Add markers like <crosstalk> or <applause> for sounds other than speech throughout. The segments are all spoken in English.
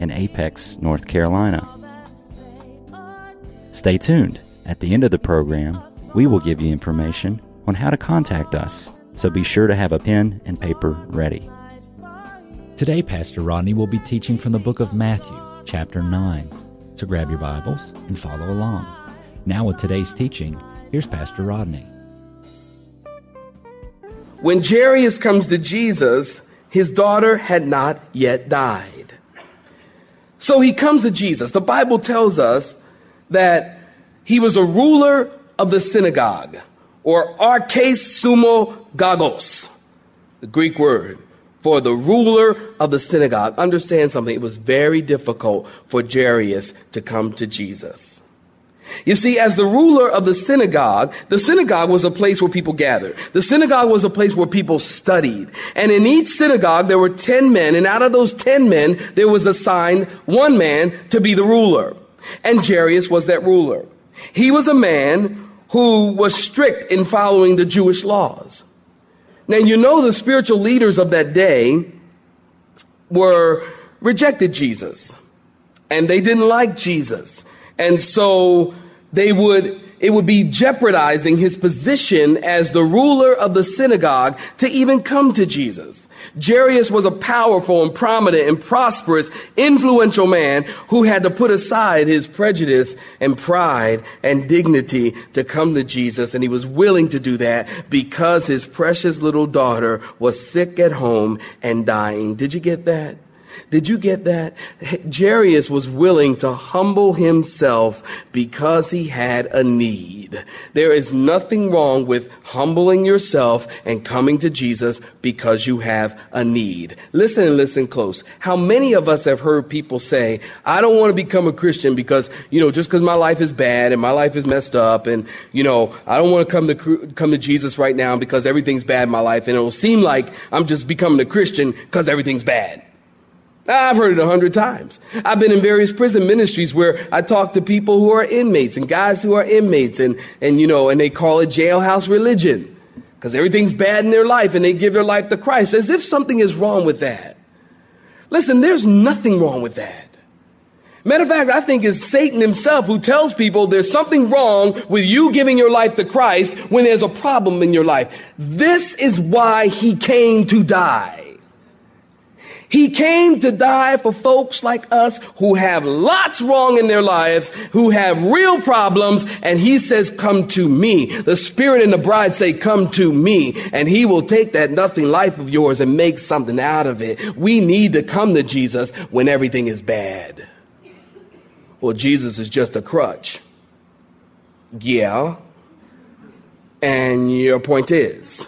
in Apex, North Carolina. Stay tuned. At the end of the program, we will give you information on how to contact us, so be sure to have a pen and paper ready. Today, Pastor Rodney will be teaching from the book of Matthew, chapter 9. So grab your Bibles and follow along. Now, with today's teaching, here's Pastor Rodney. When Jairus comes to Jesus, his daughter had not yet died. So he comes to Jesus. The Bible tells us that he was a ruler of the synagogue, or arches sumo gagos, the Greek word for the ruler of the synagogue. Understand something, it was very difficult for Jairus to come to Jesus. You see, as the ruler of the synagogue, the synagogue was a place where people gathered. The synagogue was a place where people studied. And in each synagogue, there were 10 men, and out of those 10 men, there was assigned one man to be the ruler. And Jairus was that ruler. He was a man who was strict in following the Jewish laws. Now, you know, the spiritual leaders of that day were rejected Jesus, and they didn't like Jesus. And so they would, it would be jeopardizing his position as the ruler of the synagogue to even come to Jesus. Jairus was a powerful and prominent and prosperous, influential man who had to put aside his prejudice and pride and dignity to come to Jesus. And he was willing to do that because his precious little daughter was sick at home and dying. Did you get that? Did you get that? Jairus was willing to humble himself because he had a need. There is nothing wrong with humbling yourself and coming to Jesus because you have a need. Listen and listen close. How many of us have heard people say, I don't want to become a Christian because, you know, just because my life is bad and my life is messed up and, you know, I don't want to come to, come to Jesus right now because everything's bad in my life and it'll seem like I'm just becoming a Christian because everything's bad. I've heard it a hundred times. I've been in various prison ministries where I talk to people who are inmates and guys who are inmates and, and you know, and they call it jailhouse religion because everything's bad in their life and they give their life to Christ as if something is wrong with that. Listen, there's nothing wrong with that. Matter of fact, I think it's Satan himself who tells people there's something wrong with you giving your life to Christ when there's a problem in your life. This is why he came to die. He came to die for folks like us who have lots wrong in their lives, who have real problems, and he says, come to me. The Spirit and the bride say, come to me, and he will take that nothing life of yours and make something out of it. We need to come to Jesus when everything is bad. Well, Jesus is just a crutch. Yeah. And your point is,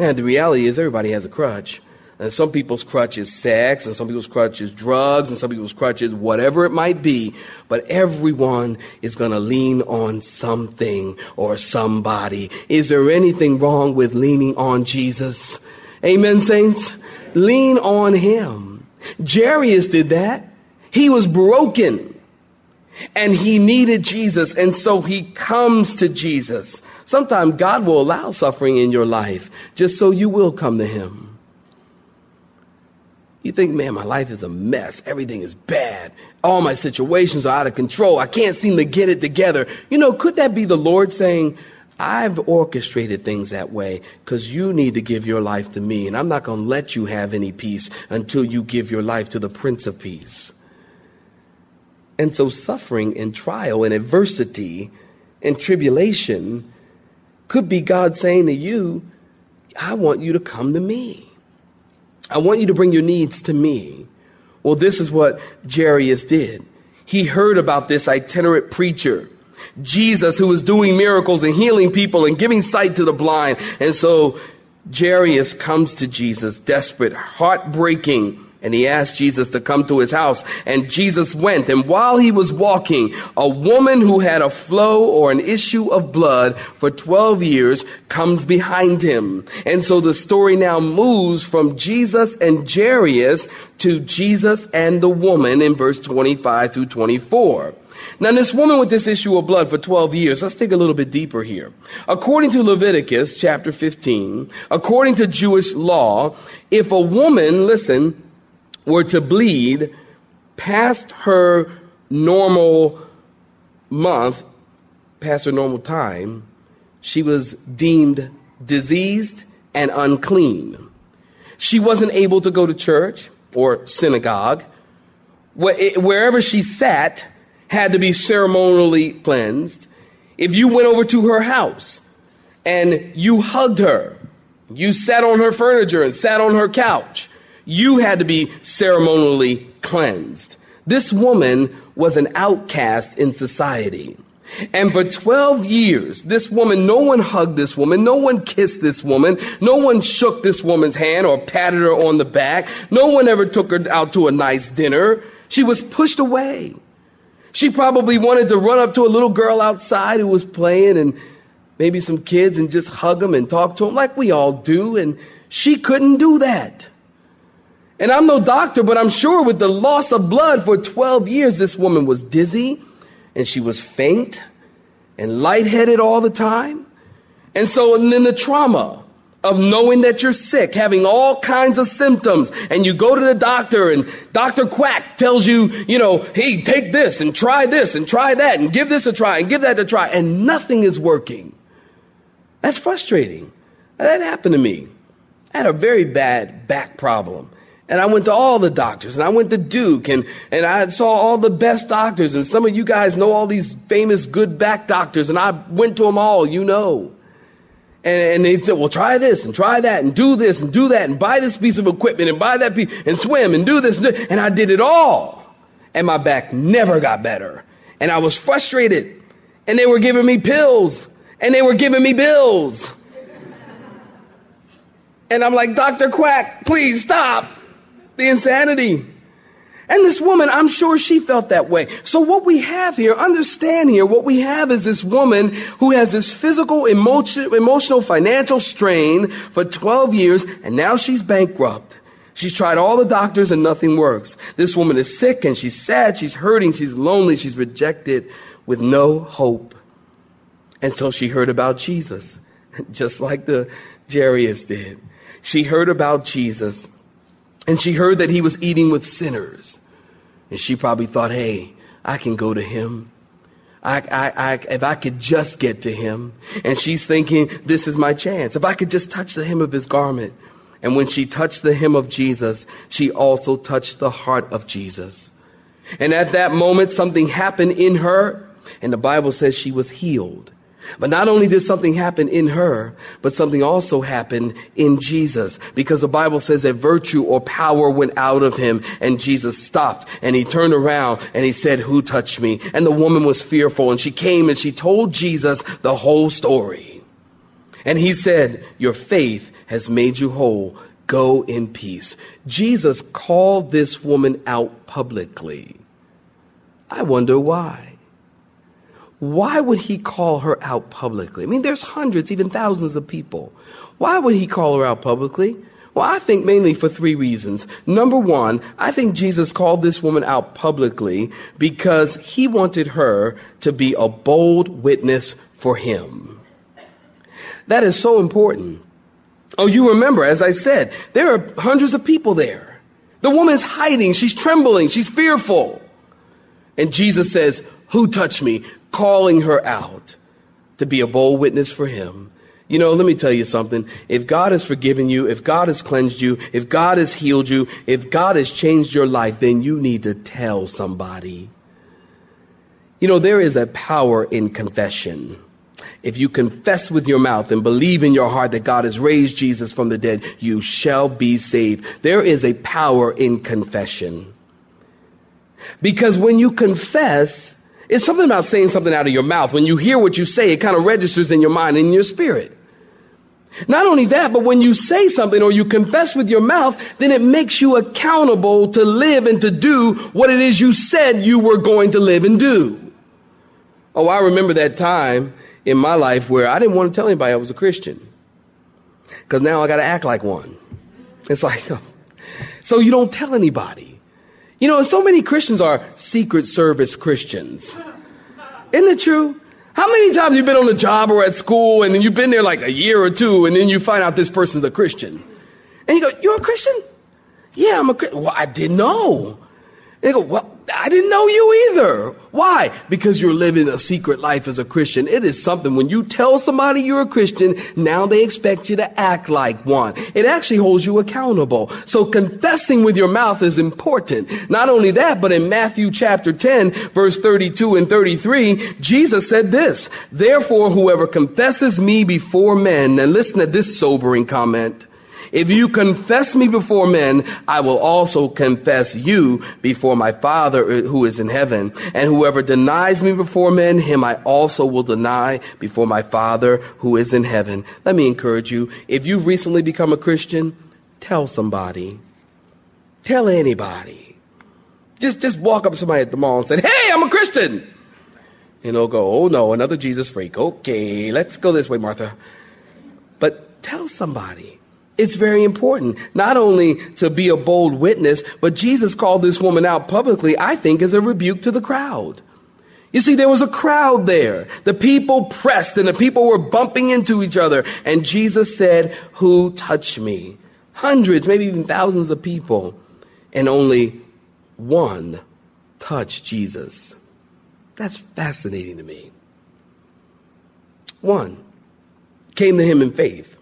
and the reality is everybody has a crutch. And some people's crutch is sex, and some people's crutch is drugs, and some people's crutch is whatever it might be. But everyone is going to lean on something or somebody. Is there anything wrong with leaning on Jesus? Amen, saints? Lean on Him. Jairus did that. He was broken and he needed Jesus, and so he comes to Jesus. Sometimes God will allow suffering in your life just so you will come to Him. You think, man, my life is a mess. Everything is bad. All my situations are out of control. I can't seem to get it together. You know, could that be the Lord saying, I've orchestrated things that way because you need to give your life to me, and I'm not going to let you have any peace until you give your life to the Prince of Peace. And so, suffering and trial and adversity and tribulation could be God saying to you, I want you to come to me. I want you to bring your needs to me. Well, this is what Jairus did. He heard about this itinerant preacher, Jesus, who was doing miracles and healing people and giving sight to the blind. And so Jairus comes to Jesus, desperate, heartbreaking, and he asked Jesus to come to his house. And Jesus went. And while he was walking, a woman who had a flow or an issue of blood for 12 years comes behind him. And so the story now moves from Jesus and Jairus to Jesus and the woman in verse 25 through 24. Now, this woman with this issue of blood for 12 years, let's dig a little bit deeper here. According to Leviticus chapter 15, according to Jewish law, if a woman, listen, were to bleed past her normal month, past her normal time, she was deemed diseased and unclean. She wasn't able to go to church or synagogue. Wherever she sat had to be ceremonially cleansed. If you went over to her house and you hugged her, you sat on her furniture and sat on her couch, you had to be ceremonially cleansed. This woman was an outcast in society. And for 12 years, this woman, no one hugged this woman, no one kissed this woman, no one shook this woman's hand or patted her on the back, no one ever took her out to a nice dinner. She was pushed away. She probably wanted to run up to a little girl outside who was playing and maybe some kids and just hug them and talk to them like we all do. And she couldn't do that. And I'm no doctor, but I'm sure with the loss of blood for 12 years, this woman was dizzy and she was faint and lightheaded all the time. And so, and then the trauma of knowing that you're sick, having all kinds of symptoms, and you go to the doctor and Dr. Quack tells you, you know, hey, take this and try this and try that and give this a try and give that a try, and nothing is working. That's frustrating. That happened to me. I had a very bad back problem. And I went to all the doctors and I went to Duke and, and I saw all the best doctors. And some of you guys know all these famous good back doctors and I went to them all, you know. And, and they said, well, try this and try that and do this and do that and buy this piece of equipment and buy that piece and swim and do this. And, do, and I did it all. And my back never got better. And I was frustrated. And they were giving me pills and they were giving me bills. And I'm like, Dr. Quack, please stop the insanity. And this woman, I'm sure she felt that way. So what we have here, understand here, what we have is this woman who has this physical, emotion, emotional, financial strain for 12 years, and now she's bankrupt. She's tried all the doctors and nothing works. This woman is sick and she's sad, she's hurting, she's lonely, she's rejected with no hope. And so she heard about Jesus, <laughs> just like the Jairus did. She heard about Jesus and she heard that he was eating with sinners. And she probably thought, hey, I can go to him. I, I, I, if I could just get to him. And she's thinking, this is my chance. If I could just touch the hem of his garment. And when she touched the hem of Jesus, she also touched the heart of Jesus. And at that moment, something happened in her. And the Bible says she was healed. But not only did something happen in her, but something also happened in Jesus because the Bible says that virtue or power went out of him and Jesus stopped and he turned around and he said, who touched me? And the woman was fearful and she came and she told Jesus the whole story. And he said, your faith has made you whole. Go in peace. Jesus called this woman out publicly. I wonder why why would he call her out publicly? I mean, there's hundreds, even thousands of people. Why would he call her out publicly? Well, I think mainly for three reasons. Number one, I think Jesus called this woman out publicly because he wanted her to be a bold witness for him. That is so important. Oh, you remember, as I said, there are hundreds of people there. The woman's hiding. She's trembling. She's fearful. And Jesus says, who touched me? calling her out to be a bold witness for him. You know, let me tell you something. If God has forgiven you, if God has cleansed you, if God has healed you, if God has changed your life, then you need to tell somebody. You know, there is a power in confession. If you confess with your mouth and believe in your heart that God has raised Jesus from the dead, you shall be saved. There is a power in confession. Because when you confess, it's something about saying something out of your mouth. When you hear what you say, it kind of registers in your mind and in your spirit. Not only that, but when you say something or you confess with your mouth, then it makes you accountable to live and to do what it is you said you were going to live and do. Oh, I remember that time in my life where I didn't want to tell anybody I was a Christian. Because now I got to act like one. It's like, <laughs> so you don't tell anybody. You know, so many Christians are secret service Christians. Isn't it true? How many times you've been on a job or at school and then you've been there like a year or two and then you find out this person's a Christian? And you go, You're a Christian? Yeah, I'm a Christian. Well, I didn't know. And they go, Well, I didn't know you either. Why? Because you're living a secret life as a Christian. It is something when you tell somebody you're a Christian, now they expect you to act like one. It actually holds you accountable. So confessing with your mouth is important. Not only that, but in Matthew chapter 10, verse 32 and 33, Jesus said this, Therefore, whoever confesses me before men, and listen to this sobering comment, if you confess me before men, I will also confess you before my Father who is in heaven. And whoever denies me before men, him I also will deny before my Father who is in heaven. Let me encourage you. If you've recently become a Christian, tell somebody. Tell anybody. Just, just walk up to somebody at the mall and say, Hey, I'm a Christian. And they'll go, Oh no, another Jesus freak. Okay, let's go this way, Martha. But tell somebody. It's very important, not only to be a bold witness, but Jesus called this woman out publicly, I think, as a rebuke to the crowd. You see, there was a crowd there. The people pressed and the people were bumping into each other. And Jesus said, Who touched me? Hundreds, maybe even thousands of people. And only one touched Jesus. That's fascinating to me. One came to him in faith.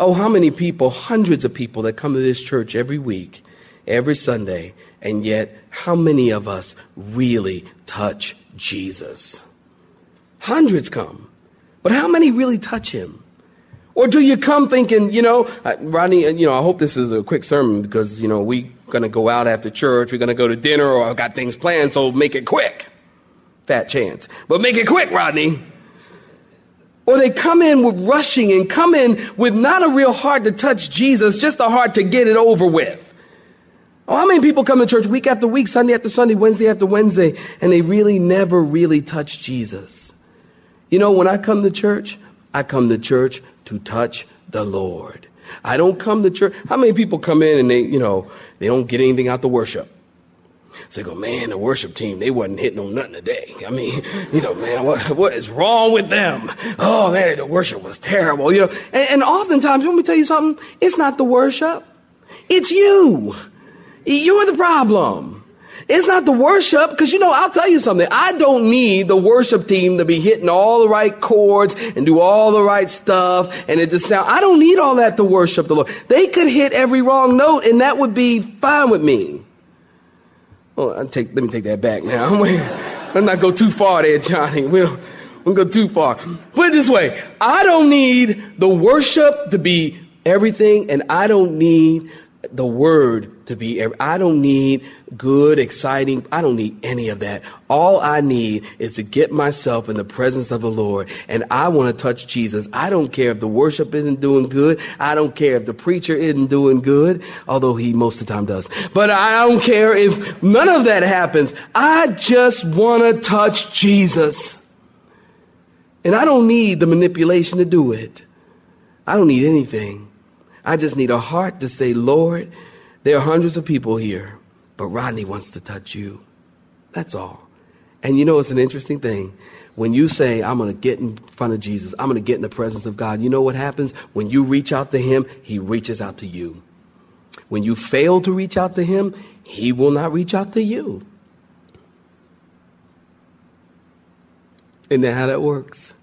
Oh, how many people, hundreds of people that come to this church every week, every Sunday, and yet how many of us really touch Jesus? Hundreds come, but how many really touch him? Or do you come thinking, you know, uh, Rodney, uh, you know, I hope this is a quick sermon because, you know, we're going to go out after church, we're going to go to dinner, or I've got things planned, so make it quick. Fat chance. But make it quick, Rodney. Or they come in with rushing and come in with not a real heart to touch Jesus, just a heart to get it over with. Oh, how many people come to church week after week, Sunday after Sunday, Wednesday after Wednesday, and they really never really touch Jesus? You know, when I come to church, I come to church to touch the Lord. I don't come to church. How many people come in and they, you know, they don't get anything out the worship? So they go, man, the worship team, they wasn't hitting on nothing today. I mean, <laughs> you know, man, what, what is wrong with them? Oh, man, the worship was terrible, you know. And, and oftentimes, let me tell you something, it's not the worship. It's you. You're the problem. It's not the worship, because you know, I'll tell you something. I don't need the worship team to be hitting all the right chords and do all the right stuff and it just sound. I don't need all that to worship the Lord. They could hit every wrong note and that would be fine with me. Well, i take, let me take that back now. <laughs> Let's not go too far there, Johnny. We don't, we don't go too far. Put it this way. I don't need the worship to be everything, and I don't need the word to be I don't need good, exciting. I don't need any of that. All I need is to get myself in the presence of the Lord and I want to touch Jesus. I don't care if the worship isn't doing good. I don't care if the preacher isn't doing good, although he most of the time does. But I don't care if none of that happens. I just want to touch Jesus. And I don't need the manipulation to do it. I don't need anything. I just need a heart to say, Lord, there are hundreds of people here, but Rodney wants to touch you. That's all. And you know, it's an interesting thing. When you say, I'm going to get in front of Jesus, I'm going to get in the presence of God, you know what happens? When you reach out to Him, He reaches out to you. When you fail to reach out to Him, He will not reach out to you. Isn't that how that works?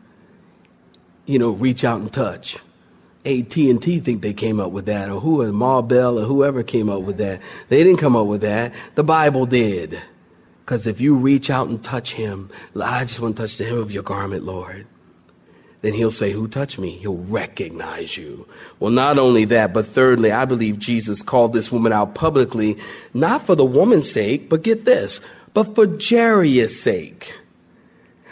You know, reach out and touch. AT&T think they came up with that, or who, or Bell, or whoever came up with that. They didn't come up with that. The Bible did. Because if you reach out and touch him, I just want to touch the hem of your garment, Lord. Then he'll say, Who touched me? He'll recognize you. Well, not only that, but thirdly, I believe Jesus called this woman out publicly, not for the woman's sake, but get this, but for Jairus' sake.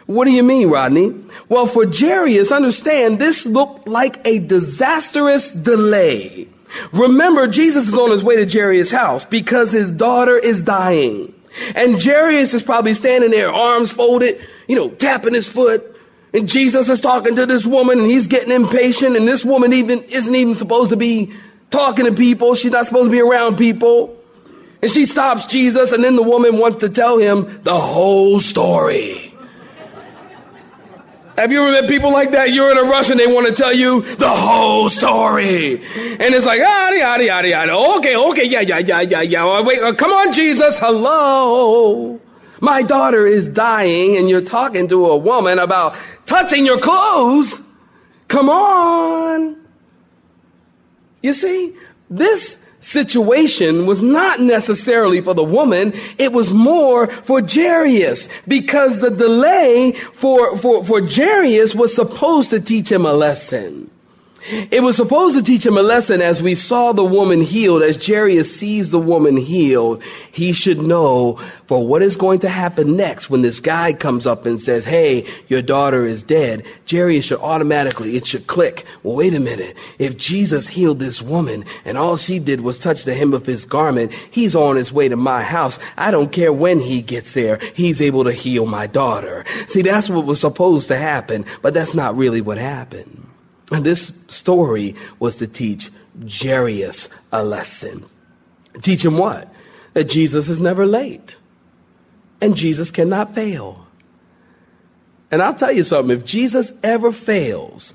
What do you mean, Rodney? Well, for Jairus, understand this looked like a disastrous delay. Remember, Jesus is on his way to Jairus' house because his daughter is dying. And Jairus is probably standing there, arms folded, you know, tapping his foot. And Jesus is talking to this woman and he's getting impatient. And this woman even isn't even supposed to be talking to people. She's not supposed to be around people. And she stops Jesus and then the woman wants to tell him the whole story. Have you ever met people like that? You're in a rush and they want to tell you the whole story. And it's like, yada, yada, yada, yada. Okay, okay, yeah, yeah, yeah, yeah, yeah. Wait, uh, come on, Jesus. Hello. My daughter is dying and you're talking to a woman about touching your clothes. Come on. You see, this situation was not necessarily for the woman. It was more for Jairus because the delay for, for, for Jairus was supposed to teach him a lesson. It was supposed to teach him a lesson as we saw the woman healed, as Jairus sees the woman healed. He should know for what is going to happen next when this guy comes up and says, Hey, your daughter is dead. Jairus should automatically, it should click. Well, wait a minute. If Jesus healed this woman and all she did was touch the hem of his garment, he's on his way to my house. I don't care when he gets there. He's able to heal my daughter. See, that's what was supposed to happen, but that's not really what happened. And this story was to teach Jairus a lesson. Teach him what? That Jesus is never late and Jesus cannot fail. And I'll tell you something if Jesus ever fails,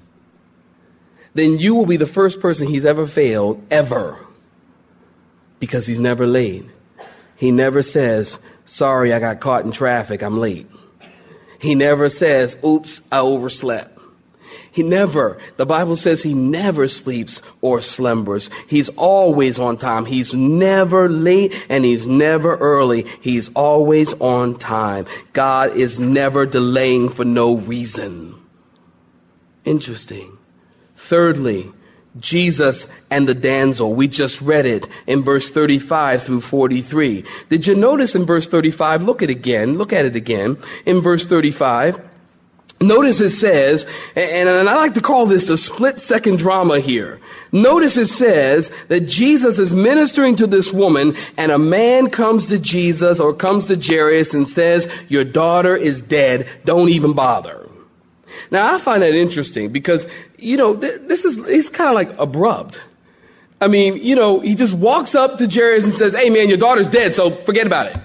then you will be the first person he's ever failed, ever, because he's never late. He never says, Sorry, I got caught in traffic, I'm late. He never says, Oops, I overslept. He never, the Bible says he never sleeps or slumbers. He's always on time. He's never late and he's never early. He's always on time. God is never delaying for no reason. Interesting. Thirdly, Jesus and the damsel. We just read it in verse 35 through 43. Did you notice in verse 35? Look at it again. Look at it again. In verse 35, Notice it says, and, I like to call this a split second drama here. Notice it says that Jesus is ministering to this woman and a man comes to Jesus or comes to Jairus and says, your daughter is dead. Don't even bother. Now I find that interesting because, you know, th- this is, it's kind of like abrupt. I mean, you know, he just walks up to Jairus and says, hey man, your daughter's dead, so forget about it.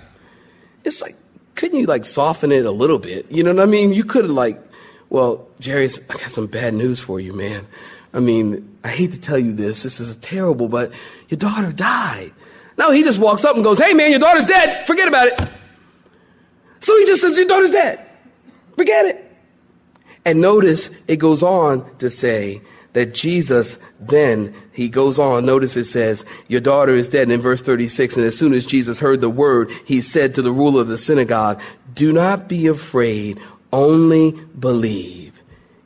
It's like, couldn't you like soften it a little bit? You know what I mean? You could have like, well, Jerry, I got some bad news for you, man. I mean, I hate to tell you this. This is terrible, but your daughter died. No, he just walks up and goes, Hey, man, your daughter's dead. Forget about it. So he just says, Your daughter's dead. Forget it. And notice it goes on to say that Jesus then, he goes on, notice it says, Your daughter is dead. And in verse 36, and as soon as Jesus heard the word, he said to the ruler of the synagogue, Do not be afraid only believe.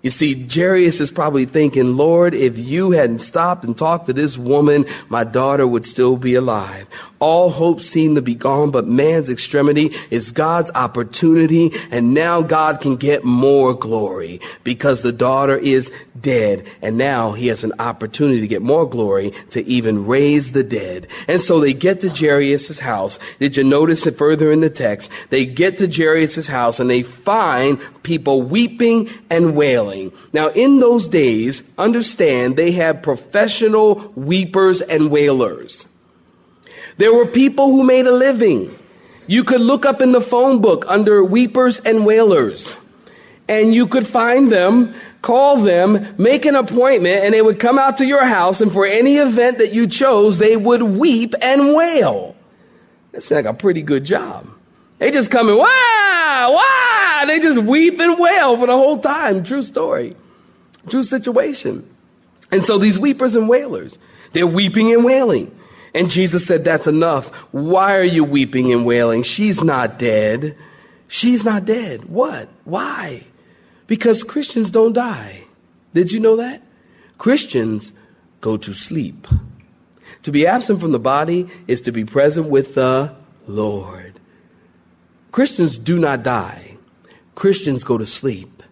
You see, Jairus is probably thinking, Lord, if you hadn't stopped and talked to this woman, my daughter would still be alive. All hope seemed to be gone, but man's extremity is God's opportunity. And now God can get more glory because the daughter is dead. And now he has an opportunity to get more glory to even raise the dead. And so they get to Jairus' house. Did you notice it further in the text? They get to Jairus' house and they find people weeping and wailing. Now, in those days, understand they had professional weepers and wailers. There were people who made a living. You could look up in the phone book under weepers and wailers, and you could find them, call them, make an appointment, and they would come out to your house, and for any event that you chose, they would weep and wail. That's like a pretty good job. They just come and wow, wow, they just weep and wail for the whole time. True story, true situation. And so these weepers and wailers, they're weeping and wailing. And Jesus said, That's enough. Why are you weeping and wailing? She's not dead. She's not dead. What? Why? Because Christians don't die. Did you know that? Christians go to sleep. To be absent from the body is to be present with the Lord. Christians do not die. Christians go to sleep.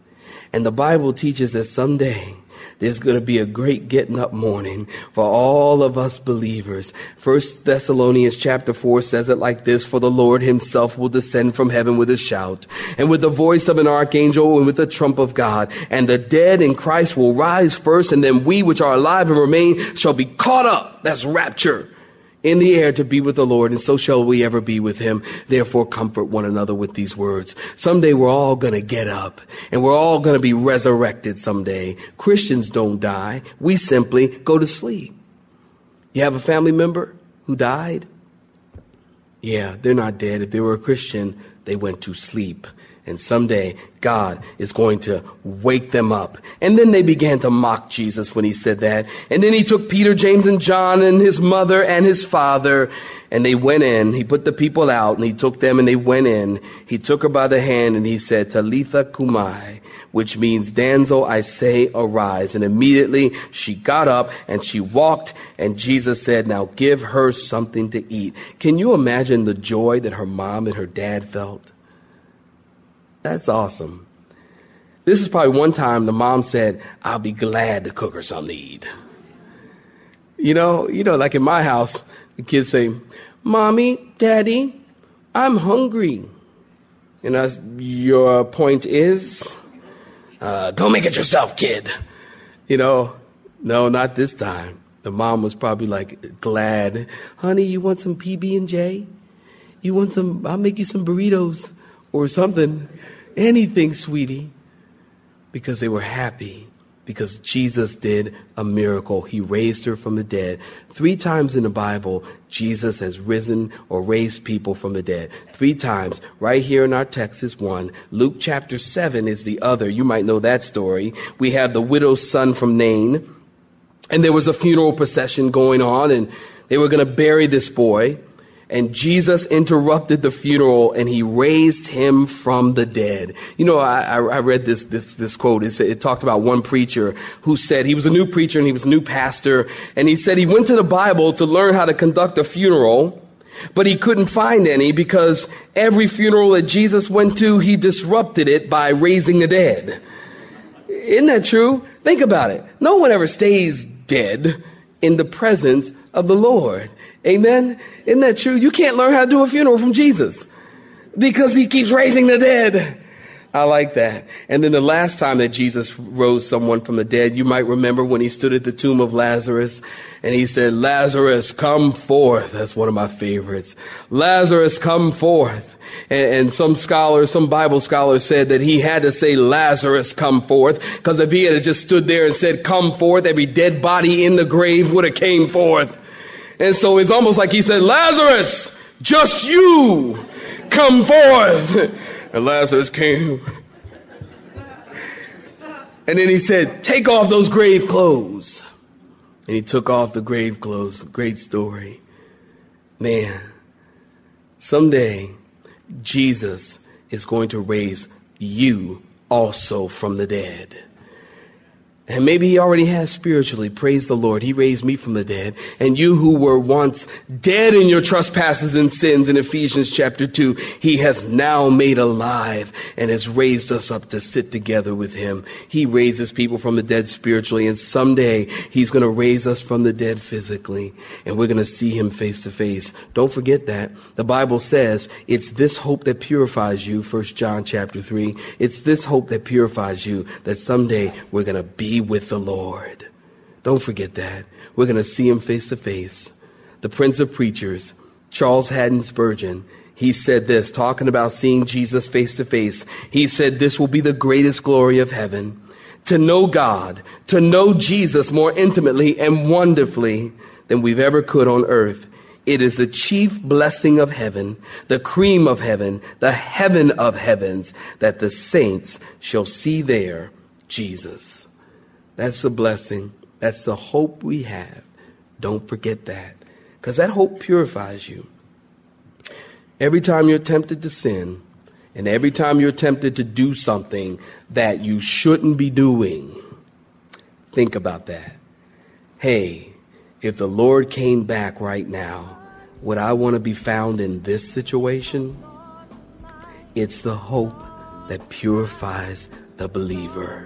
And the Bible teaches that someday there's going to be a great getting up morning for all of us believers. First Thessalonians chapter 4 says it like this, for the Lord himself will descend from heaven with a shout and with the voice of an archangel and with the trump of God. And the dead in Christ will rise first and then we which are alive and remain shall be caught up. That's rapture in the air to be with the Lord, and so shall we ever be with him. Therefore, comfort one another with these words. Someday we're all going to get up, and we're all going to be resurrected someday. Christians don't die. We simply go to sleep. You have a family member who died? Yeah, they're not dead. If they were a Christian, they went to sleep. And someday God is going to wake them up. And then they began to mock Jesus when he said that. And then he took Peter, James, and John and his mother and his father and they went in. He put the people out and he took them and they went in. He took her by the hand and he said, Talitha cumi, which means, damsel, I say, arise. And immediately she got up and she walked and Jesus said, now give her something to eat. Can you imagine the joy that her mom and her dad felt? That's awesome. This is probably one time the mom said, I'll be glad to cook her something to eat. You know, you know, like in my house, the kids say, Mommy, Daddy, I'm hungry. And as your point is, uh, go make it yourself, kid. You know, no, not this time. The mom was probably like glad, honey, you want some PB and J? You want some? I'll make you some burritos or something, anything, sweetie, because they were happy because Jesus did a miracle. He raised her from the dead. Three times in the Bible, Jesus has risen or raised people from the dead. Three times. Right here in our text is one. Luke chapter 7 is the other. You might know that story. We have the widow's son from Nain, and there was a funeral procession going on, and they were going to bury this boy. And Jesus interrupted the funeral and he raised him from the dead. You know, I, I read this, this, this quote. It, said, it talked about one preacher who said he was a new preacher and he was a new pastor. And he said he went to the Bible to learn how to conduct a funeral, but he couldn't find any because every funeral that Jesus went to, he disrupted it by raising the dead. Isn't that true? Think about it. No one ever stays dead in the presence of the Lord. Amen. Isn't that true? You can't learn how to do a funeral from Jesus because he keeps raising the dead. I like that. And then the last time that Jesus rose someone from the dead, you might remember when he stood at the tomb of Lazarus and he said, Lazarus, come forth. That's one of my favorites. Lazarus, come forth. And, and some scholars, some Bible scholars said that he had to say, Lazarus, come forth. Because if he had just stood there and said, come forth, every dead body in the grave would have came forth. And so it's almost like he said, Lazarus, just you come forth. And Lazarus came. And then he said, Take off those grave clothes. And he took off the grave clothes. Great story. Man, someday Jesus is going to raise you also from the dead. And maybe he already has spiritually. Praise the Lord. He raised me from the dead. And you who were once dead in your trespasses and sins in Ephesians chapter 2, he has now made alive and has raised us up to sit together with him. He raises people from the dead spiritually. And someday he's going to raise us from the dead physically. And we're going to see him face to face. Don't forget that. The Bible says it's this hope that purifies you. First John chapter 3. It's this hope that purifies you that someday we're going to be with the Lord. Don't forget that. We're going to see him face to face. The Prince of Preachers, Charles Haddon Spurgeon, he said this, talking about seeing Jesus face to face. He said, This will be the greatest glory of heaven. To know God, to know Jesus more intimately and wonderfully than we've ever could on earth. It is the chief blessing of heaven, the cream of heaven, the heaven of heavens, that the saints shall see there Jesus. That's the blessing. That's the hope we have. Don't forget that. Because that hope purifies you. Every time you're tempted to sin, and every time you're tempted to do something that you shouldn't be doing, think about that. Hey, if the Lord came back right now, would I want to be found in this situation? It's the hope that purifies the believer.